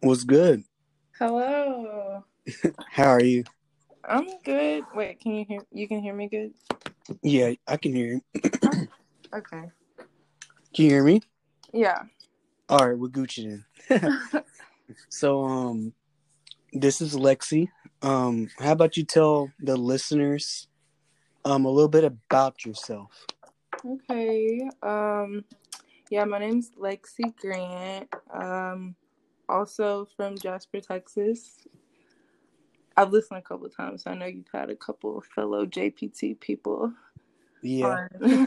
What's good? Hello. How are you? I'm good. Wait, can you hear? You can hear me good? Yeah, I can hear you. Okay. Can you hear me? Yeah. All right, we're Gucci then. so, um, this is Lexcee. Um, how about you tell the listeners, um, a little bit about yourself? Okay. Um. Yeah, my name's Lexcee Grant. Um. Also from Jasper, Texas. I've listened a couple times. So I know you've had a couple fellow JPT people. Yeah.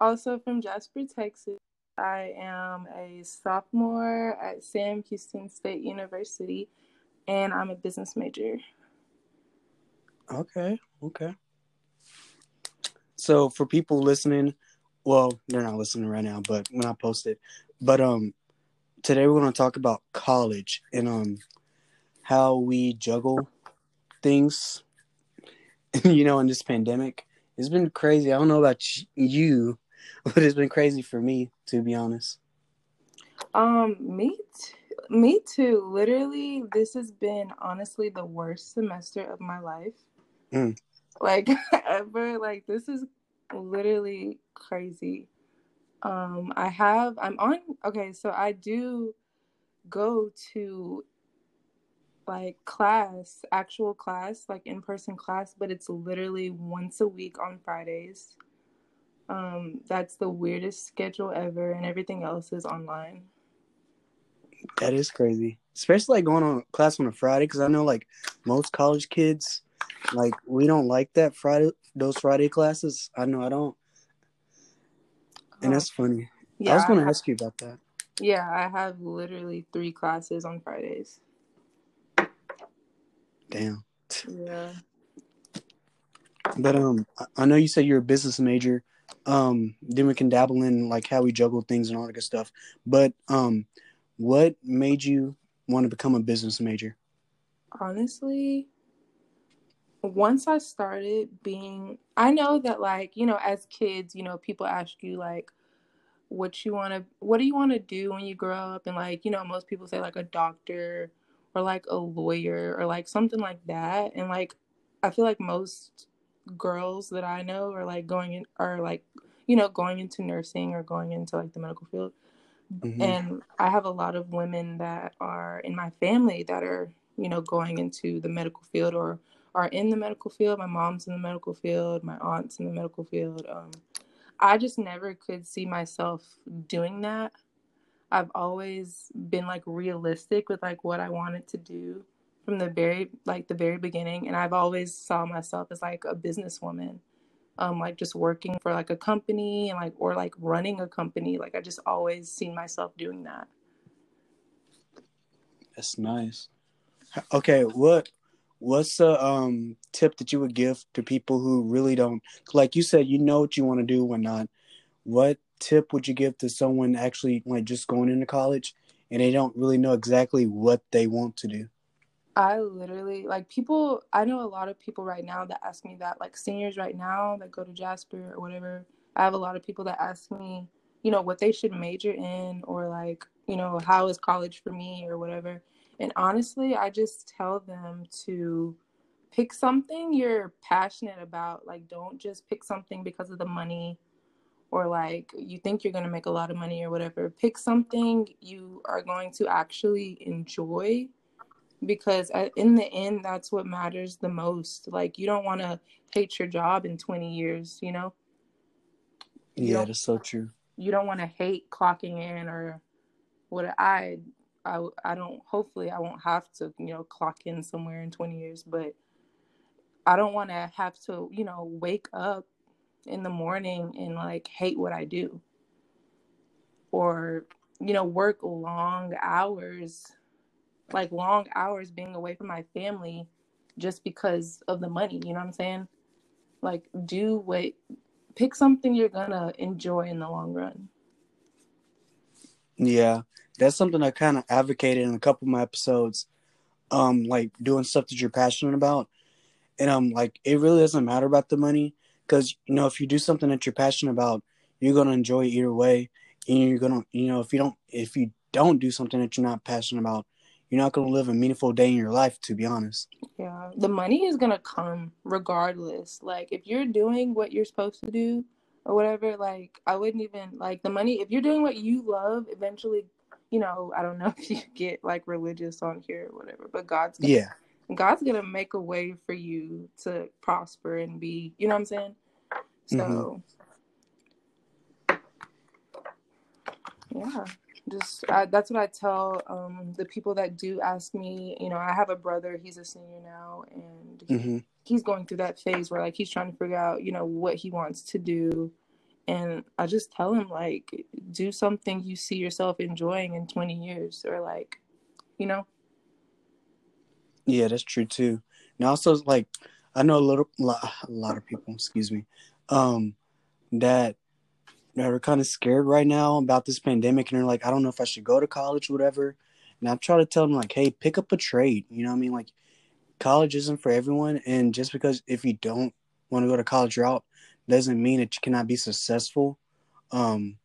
also from Jasper, Texas. I am a sophomore at Sam Houston State University, and I'm a business major. Okay. Okay. So, for people listening, well, they're not listening right now, but when I post it, but um, today we're going to talk about college and um, how we juggle things. you know, in this pandemic, it's been crazy. I don't know about you, but it's been crazy for me, to be honest. Um, me, t- me too. Literally, this has been honestly the worst semester of my life. Mm. Like ever. Like this is literally crazy. Um, I have. I'm on. Okay, so I do go to like class, actual class, like in person class, but it's literally once a week on Fridays. Um, that's the weirdest schedule ever, and everything else is online. That is crazy, especially like going on class on a Friday, because I know like most college kids, like we don't like that Friday, those Friday classes. I know I don't, and that's funny. Yeah, I was going to ask you about that. Yeah, I have literally three classes on Fridays. Damn. Yeah. But um, I- I know you said you're a business major. Um, then we can dabble in like how we juggle things and all that good stuff. But um, what made you want to become a business major? Honestly, once I started being, I know that like, you know, as kids, you know, people ask you like, what you want to, what do you want to do when you grow up? And like, you know, most people say like a doctor or like a lawyer or like something like that. And like, I feel like most girls that I know are like going in, are like, you know, going into nursing or going into like the medical field. Mhm. and I have a lot of women that are in my family that are, you know, going into the medical field or are in the medical field. My mom's in the medical field, my aunt's in the medical field. Um, I just never could see myself doing that. I've always been like realistic with like what I wanted to do from the very like the very beginning, and I've always saw myself as like a businesswoman um like just working for like a company and like or like running a company like i just always seen myself doing that That's nice. Okay, what what's a um tip that you would give to people who really don't like you said you know what you want to do and not what tip would you give to someone actually like just going into college and they don't really know exactly what they want to do? i literally like people i know a lot of people right now that ask me that like seniors right now that go to jasper or whatever i have a lot of people that ask me you know what they should major in or like you know how is college for me or whatever and honestly i just tell them to pick something you're passionate about like don't just pick something because of the money or like you think you're going to make a lot of money or whatever. Pick something you are going to actually enjoy because uh, in the end that's what matters the most. Like you don't want to hate your job in 20 years you know? You Yeah, that's so true. you don't want to hate clocking in or what I, I I don't hopefully I won't have to you know clock in somewhere in 20 years but I don't want to have to you know wake up in the morning and like hate what I do. Or you know work long hours like long hours being away from my family just because of the money you know what I'm saying? Like do what pick something you're gonna enjoy in the long run. Yeah, that's something I kind of advocated in a couple of my episodes. Um, like doing stuff that you're passionate about, and um, like it really doesn't matter about the money because you know if you do something that you're passionate about, you're gonna enjoy it either way, and you're gonna, you know, if you don't, if you don't do something that you're not passionate about, you're not gonna live a meaningful day in your life. To be honest. Yeah, the money is gonna come regardless. Like if you're doing what you're supposed to do or whatever, like I wouldn't even like the money. If you're doing what you love, eventually, you know, I don't know if you get like religious on here or whatever, but God's gonna, Yeah. God's gonna make a way for you to prosper and be, you know what I'm saying? So, yeah, just I, that's what I tell um, the people that do ask me. You know, I have a brother; he's a senior now, and hmm he's going through that phase where like he's trying to figure out, you know, what he wants to do. And I just tell him like, do something you see yourself enjoying in 20 years, or like, you know, Yeah, that's true too. And also, like, I know a little, a lot of people, excuse me, um, that that are kind of scared right now about this pandemic, and they're like, I don't know if I should go to college, whatever. And I try to tell them like, hey, pick up a trade. You know what I mean? Like, college isn't for everyone, and just because if you don't want to go to college route doesn't mean that you cannot be successful. Um,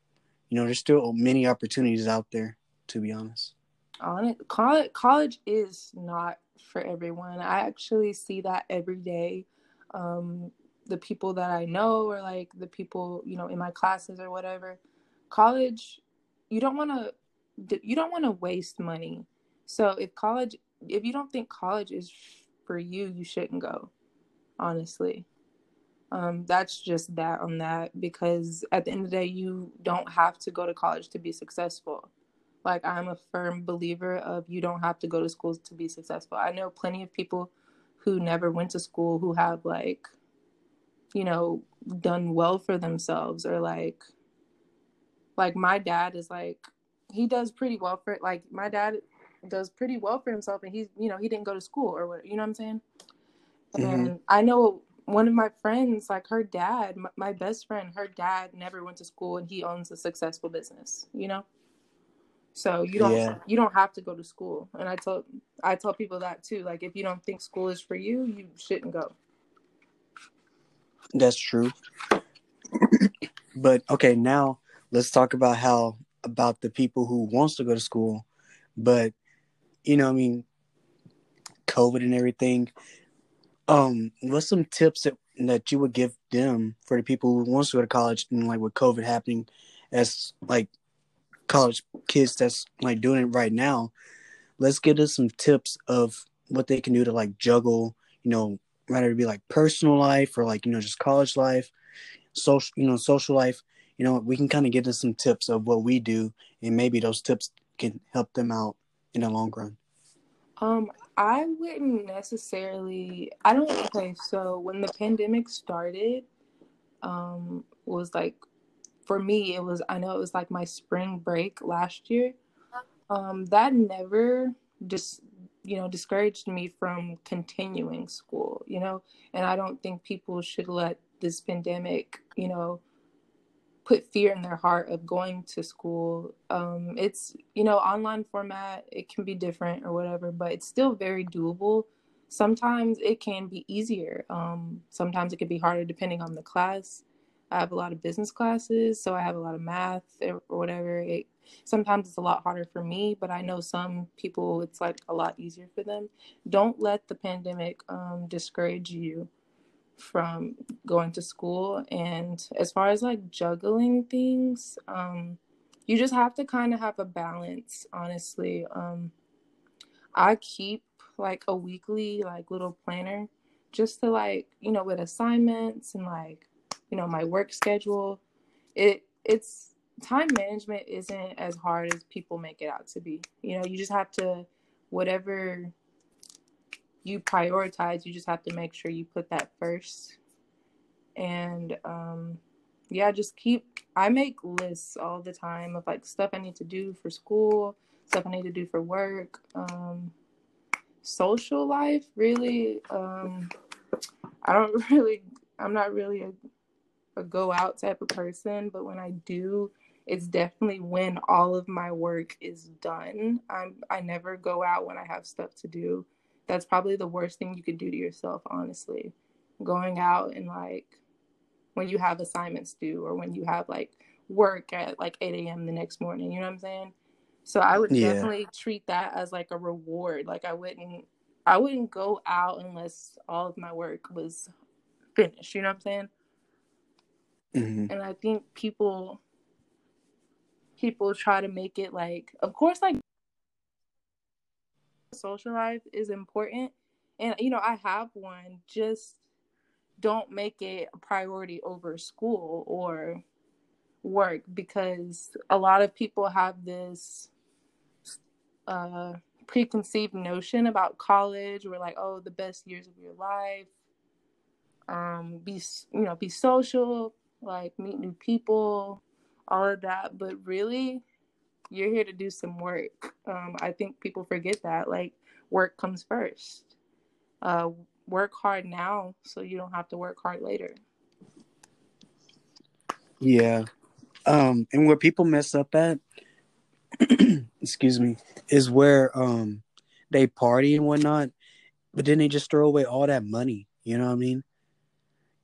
you know, there's still many opportunities out there. To be honest. on college, college is not for everyone. I actually see that every day. Um, the people that I know, or like the people, you know, in my classes or whatever, college, you don't want to, you don't want to waste money. So if college, if you don't think college is for you, you shouldn't go. Honestly, um, that's just that on that because at the end of the day, you don't have to go to college to be successful. Like I'm a firm believer of you don't have to go to school to be successful. I know plenty of people who never went to school who have like, you know, done well for themselves or like like my dad is like he does pretty well for like my dad does pretty well for himself and he's you know he didn't go to school or what you know what I'm saying Mhm. and I know one of my friends like her dad my, my best friend her dad never went to school and he owns a successful business you know so you don't Yeah. you don't have to go to school and I tell I tell people that too like if you don't think school is for you you shouldn't go That's true. but okay, now let's talk about how about the people who wants to go to school, but you know, I mean, COVID and everything. Um, what's some tips that that you would give them for the people who wants to go to college and like with COVID happening, as like college kids that's like doing it right now? Let's get us some tips of what they can do to like juggle, you know, whether it be like personal life or like you know just college life social you know social life you know we can kind of get into some tips of what we do and maybe those tips can help them out in the long run Um, I wouldn't necessarily. I don't. Okay, so when the pandemic started, um, was like for me, it was. I know it was like my spring break last year. Um, that never just you know discouraged me from continuing school. You know, and I don't think people should let this pandemic, you know, put fear in their heart of going to school. Um, it's you know online format. It can be different or whatever, but it's still very doable. Sometimes it can be easier. Um, sometimes it can be harder depending on the class. I have a lot of business classes, so I have a lot of math or whatever. It, sometimes it's a lot harder for me, but I know some people it's like a lot easier for them. Don't let the pandemic um, discourage you from going to school and as far as like juggling things um you just have to kind of have a balance honestly. Um i keep like a weekly like little planner just to like you know with assignments and like you know my work schedule. It it's time management isn't as hard as people make it out to be. You know you just have to whatever you prioritize you just have to make sure you put that first and um yeah just keep i make lists all the time of like stuff i need to do for school stuff i need to do for work um social life really um i don't really i'm not really a, a go out type of person but when i do it's definitely when all of my work is done. I'm i never go out when i have stuff to do. That's probably the worst thing you could do to yourself honestly going out and like when you have assignments due or when you have like work at like 8 a.m the next morning you know what i'm saying So I would yeah. definitely treat that as like a reward. Like I wouldn't I wouldn't go out unless all of my work was finished. You know what I'm saying? Mm-hmm. And I think people people try to make it like of course like social life is important and you know I have one just don't make it a priority over school or work because a lot of people have this uh, preconceived notion about college. We're like, oh, the best years of your life. Um, be you know, be social, like meet new people, all of that. But really, you're here to do some work. Um, I think people forget that. Like, work comes first. Uh, work hard now so you don't have to work hard later. Yeah. Um, and where people mess up at, excuse me, is where um they party and whatnot, but then they just throw away all that money. You know what I mean?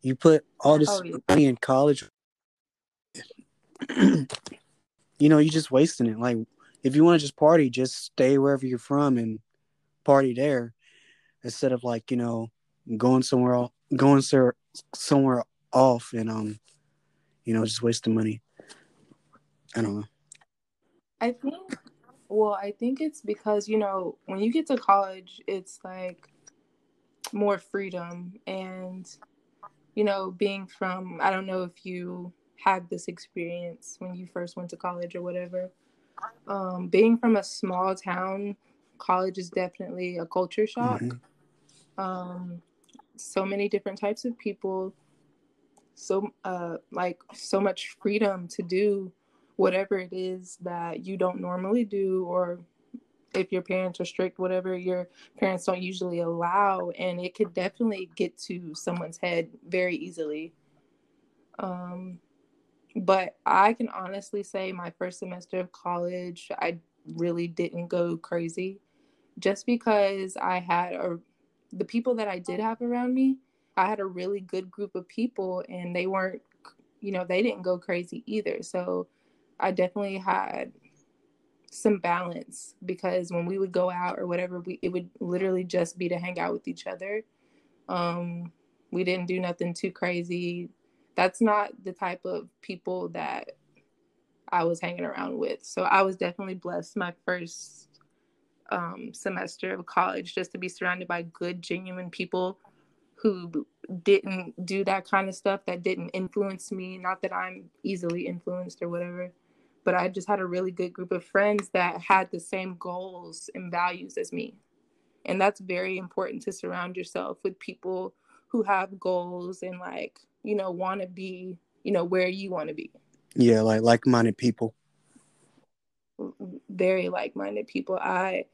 You put all this oh, yeah. money in college, you know, you're just wasting it. Like, if you want to just party, just stay wherever you're from and party there, instead of like you know going somewhere going somewhere off and um you know just wasting money. I don't know. I think well i think it's because you know when you get to college it's like more freedom and you know being from i don't know if you had this experience when you first went to college or whatever um being from a small town college is definitely a culture shock. Mm-hmm. Um so many different types of people so uh like so much freedom to do whatever it is that you don't normally do or if your parents are strict whatever your parents don't usually allow and it could definitely get to someone's head very easily. Um but i can honestly say my first semester of college i really didn't go crazy. Just because i had a the people that I did have around me, I had a really good group of people and they weren't, you know, they didn't go crazy either. So I definitely had some balance because when we would go out or whatever, we it would literally just be to hang out with each other. Um, we didn't do nothing too crazy. That's not the type of people that I was hanging around with. So I was definitely blessed my first um, semester of college just to be surrounded by good, genuine people who didn't do that kind of stuff, that didn't influence me. Not that I'm easily influenced or whatever, but I just had a really good group of friends that had the same goals and values as me. And that's very important to surround yourself with people who have goals and like, you know, want to be, you know, where you want to be. Yeah, like like-minded people. Very like-minded people. I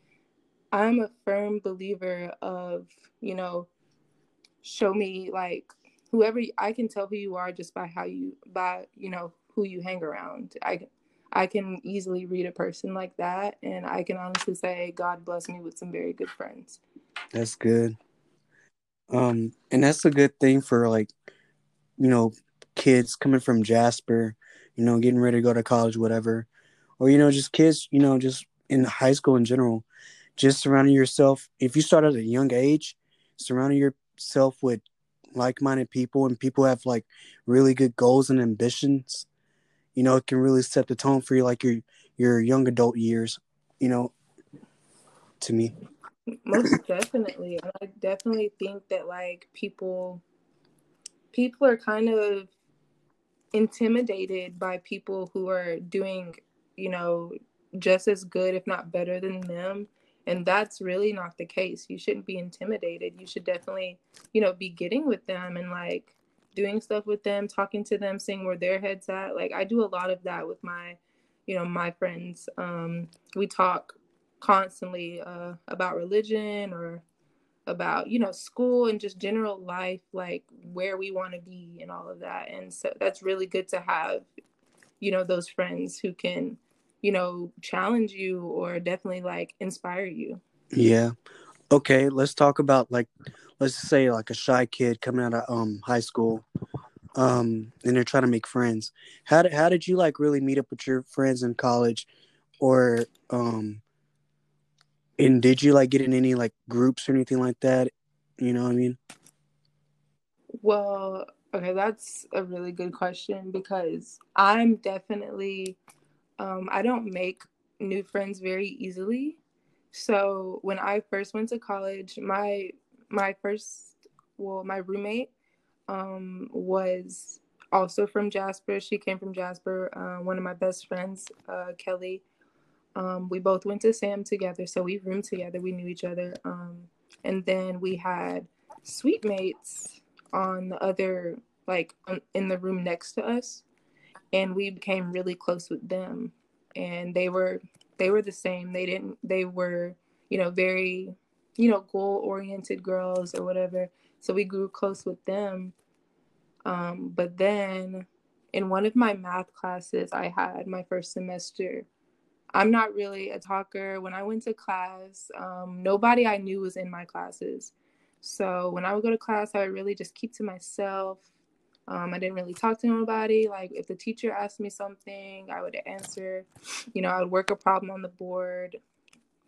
I'm a firm believer of, you know, show me like whoever I can tell who you are just by how you by, you know, who you hang around. I I can easily read a person like that and I can honestly say God bless me with some very good friends. That's good. Um and that's a good thing for like you know kids coming from Jasper, you know, getting ready to go to college whatever. Or you know just kids, you know, just in high school in general just surrounding yourself if you start at a young age surrounding yourself with like-minded people and people have like really good goals and ambitions you know it can really set the tone for you like your your young adult years you know to me. Most definitely. I definitely think that like people people are kind of intimidated by people who are doing you know just as good if not better than them and that's really not the case. You shouldn't be intimidated. You should definitely you know be getting with them and like doing stuff with them talking to them seeing where their heads at. Like i do a lot of that with my you know my friends. Um we talk constantly uh about religion or about you know school and just general life like where we want to be and all of that. And so that's really good to have you know those friends who can you know, challenge you or definitely like inspire you. Yeah. Okay, let's talk about like let's say like a shy kid coming out of um high school um and they're trying to make friends. How did how did you like really meet up with your friends in college or um and did you like get in any like groups or anything like that? You know what I mean? Well, okay, that's a really good question because I'm definitely um I don't make new friends very easily. So when I first went to college, my my first well, my roommate um was also from Jasper. She came from Jasper. Uh, one of my best friends, uh, Kelly. Um, we both went to Sam together, so we roomed together. We knew each other. Um, and then we had suite mates on the other, like in the room next to us, and we became really close with them. And they were they were the same. They didn't. They were you know very you know goal oriented girls or whatever. So we grew close with them um, but then in one of my math classes I had my first semester, I'm not really a talker. When I went to class, um, nobody I knew was in my classes. So when I would go to class, I would really just keep to myself. Um, I didn't really talk to nobody. Like if the teacher asked me something, I would answer. You know, I would work a problem on the board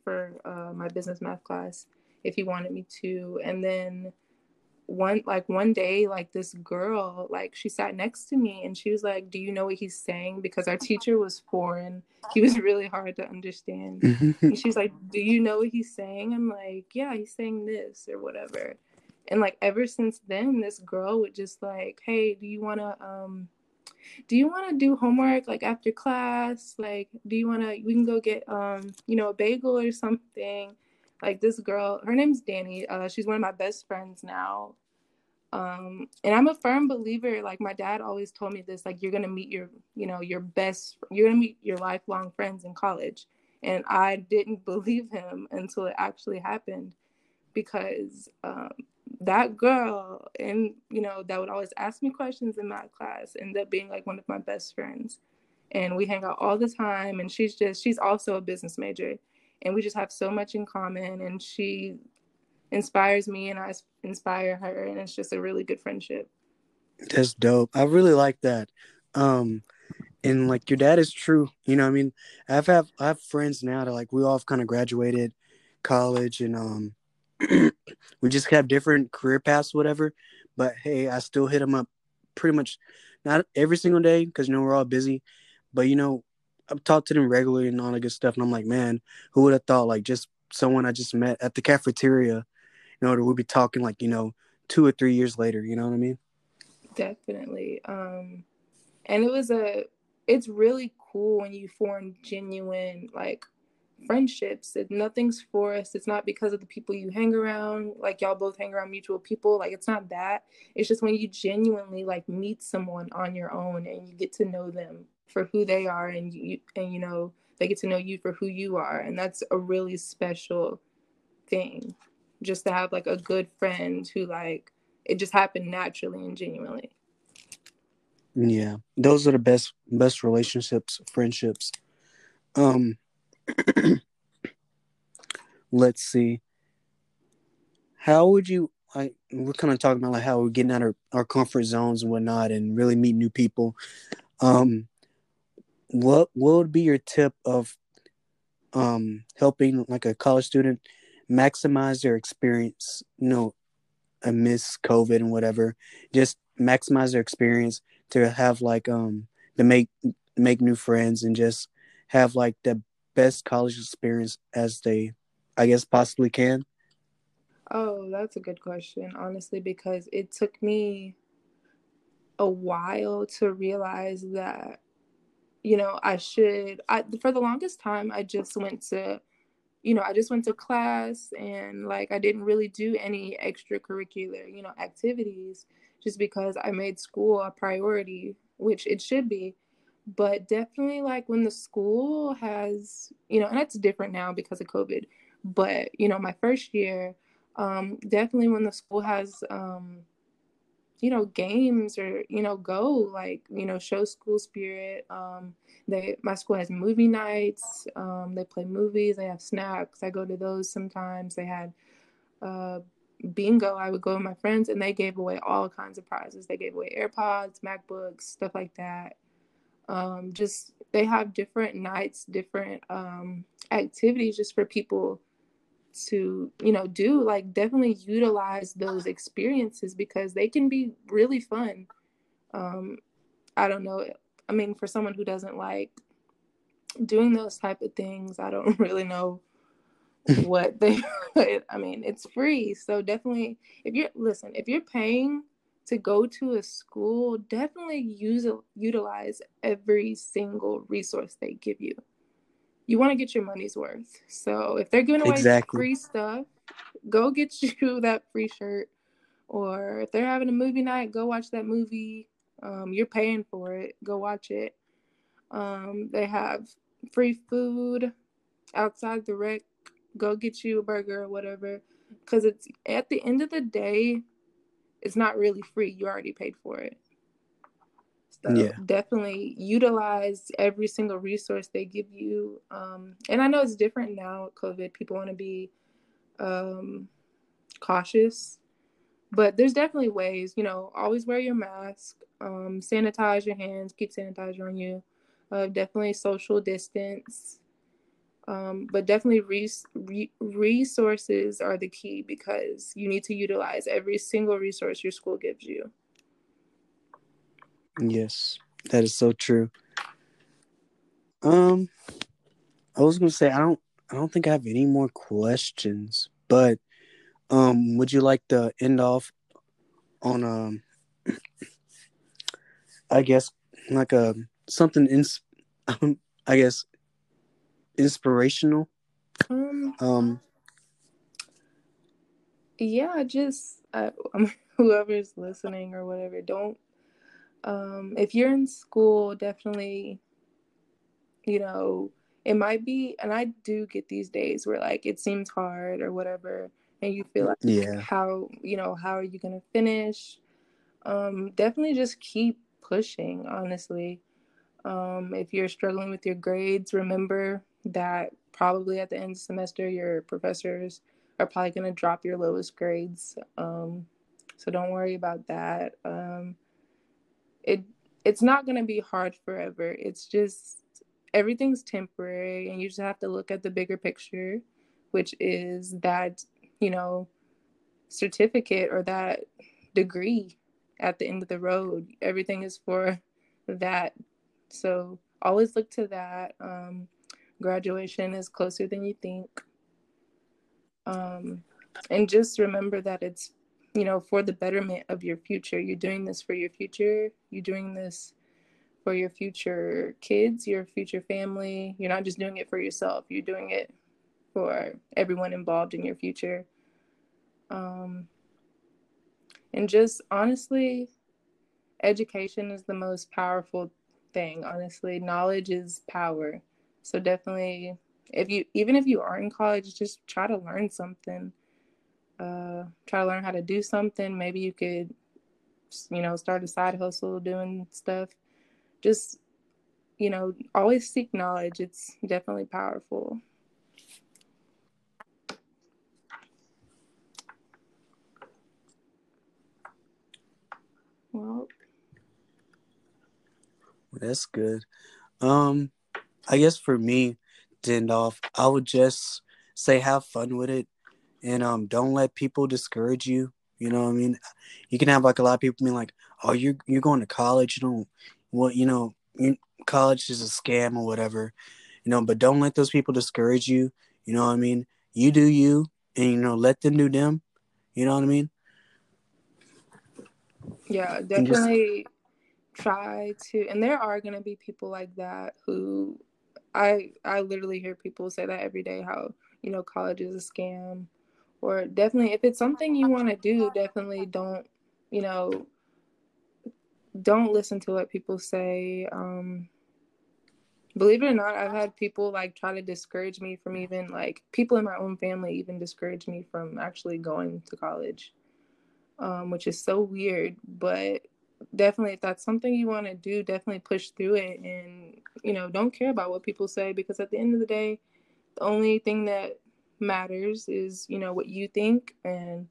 for uh, my business math class if he wanted me to. And then one like one day like this girl like she sat next to me and she was like do you know what he's saying because our teacher was foreign he was really hard to understand and she's like do you know what he's saying i'm like yeah he's saying this or whatever and like ever since then this girl would just like hey do you want to um do you want to do homework like after class? Like do you want to we can go get um you know a bagel or something? Like this girl her name's danny uh, she's one of my best friends now. Um, and i'm a firm believer like my dad always told me this like you're gonna meet your you know your best you're gonna meet your lifelong friends in college. And i didn't believe him until it actually happened because um, that girl and you know that would always ask me questions in math class ended up being like one of my best friends and we hang out all the time and she's just she's also a business major and we just have so much in common and she inspires me and I inspire her and it's just a really good friendship. That's dope. I really like that. Um and like your dad is true. You know, I mean, I've have I have friends now that like we all kind of graduated college and um we just have different career paths whatever, but hey, I still hit them up pretty much not every single day because you know we're all busy, but you know I've talked to them regularly and all that good stuff. And I'm like, man, who would have thought like just someone I just met at the cafeteria, you know, we'll be talking like, you know, two or three years later, you know what I mean? Definitely. Um and it was a it's really cool when you form genuine like friendships. It, nothing's forced. It's not because of the people you hang around. Like y'all both hang around mutual people. Like it's not that. It's just when you genuinely like meet someone on your own and you get to know them for who they are and you and you know they get to know you for who you are and that's a really special thing just to have like a good friend who like it just happened naturally and genuinely yeah those are the best best relationships friendships um let's see. How would you like we're kind of talking about like how we're getting out of our comfort zones and whatnot and really meet new people. Um what what would be your tip of um helping like a college student maximize their experience you know amidst covid and whatever just maximize their experience to have like um to make make new friends and just have like the best college experience as they i guess possibly can oh that's a good question honestly because it took me a while to realize that you know, I should, I, for the longest time, I just went to, you know, I just went to class and like I didn't really do any extracurricular, you know, activities just because I made school a priority, which it should be. But definitely, like when the school has, you know, and it's different now because of COVID, but, you know, my first year, um, definitely when the school has, um, you know games or you know go like you know show school spirit um they my school has movie nights um they play movies they have snacks i go to those sometimes they had uh bingo i would go with my friends and they gave away all kinds of prizes they gave away airpods macbooks stuff like that Um, just they have different nights, different um, activities just for people to you know do like definitely utilize those experiences because they can be really fun. Um i don't know i mean for someone who doesn't like doing those type of things i don't really know what they i mean it's free. So definitely if you're listen if you're paying to go to a school definitely use utilize every single resource they give you. You want to get your money's worth. So if they're giving away exactly. free stuff go get you that free shirt. Or if they're having a movie night go watch that movie. Um, you're paying for it. Go watch it. Um, they have free food outside the rec. Go get you a burger or whatever. Because it's at the end of the day it's not really free. You already paid for it. So yeah. definitely utilize every single resource they give you. Um, and i know it's different now with covid. People want to be um, cautious. But there's definitely ways you know always wear your mask um, sanitize your hands keep sanitizer on you uh, definitely social distance um, but definitely res- re- resources are the key because you need to utilize every single resource your school gives you. Yes, that is so true. Um, I was gonna say I don't I don't think I have any more questions, but um, would you like to end off on um, I guess like a something in, I guess inspirational? Um, um yeah, just uh, whoever's listening or whatever, don't um if you're in school, definitely you know, it might be and I do get these days where like it seems hard or whatever and you feel like yeah. how, you know, how are you going to finish? Um definitely just keep pushing, honestly. Um, if you're struggling with your grades, remember that probably at the end of the semester, your professors are probably going to drop your lowest grades. Um, so don't worry about that. Um, it it's not going to be hard forever. It's just everything's temporary, and you just have to look at the bigger picture, which is that you know certificate or that degree at the end of the road. Everything is for that. So always look to that. Um, graduation is closer than you think. Um, and just remember that it's, you know, for the betterment of your future. You're doing this for your future. You're doing this for your future kids, your future family. You're not just doing it for yourself, you're doing it for everyone involved in your future. Um, and just honestly, education is the most powerful thing. Honestly, knowledge is power. So definitely, if you even if you are in college, just try to learn something. Uh, try to learn how to do something. Maybe you could, you know, start a side hustle doing stuff. Just, you know, always seek knowledge. It's definitely powerful. Well, that's good. Um, I guess for me, to end off, I would just say have fun with it, and um, don't let people discourage you. You know what I mean? You can have like a lot of people being like, "Oh, you're you're going to college. You don't what you know. You, college is a scam or whatever." You know, but don't let those people discourage you. You know what I mean? You do you, and you know, let them do them. You know what I mean? Yeah, definitely try to. And there are going to be people like that who I I literally hear people say that every day how you know college is a scam or definitely if it's something you want to do definitely don't you know don't listen to what people say um believe it or not i've had people like try to discourage me from even like people in my own family even discourage me from actually going to college um which is so weird but definitely if that's something you want to do definitely push through it and you know don't care about what people say because at the end of the day the only thing that matters is you know what you think and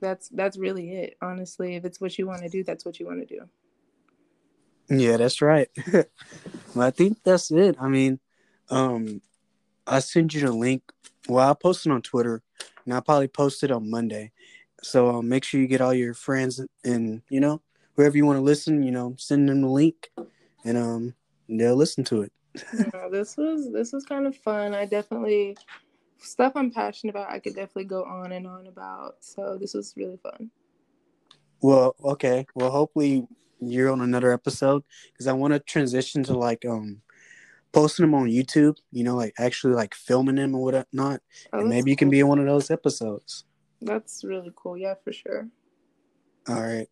that's that's really it honestly if it's what you want to do that's what you want to do Yeah, that's right. well, I think that's it. I mean, um, I sent you the link. Well, I posted on Twitter, and I'll probably post it on Monday. So um, make sure you get all your friends and you know whoever you want to listen. You know, send them the link, and um, they'll listen to it. yeah, this was this was kind of fun. I definitely stuff I'm passionate about. I could definitely go on and on about. So this was really fun. Well, okay. Well, hopefully you're on another episode because I want to transition to like um posting them on YouTube. You know, like actually like filming them or whatnot, oh, and maybe you can be in one of those episodes. That's really cool. Yeah, for sure. All right.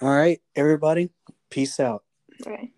All right, everybody. Peace out. All right.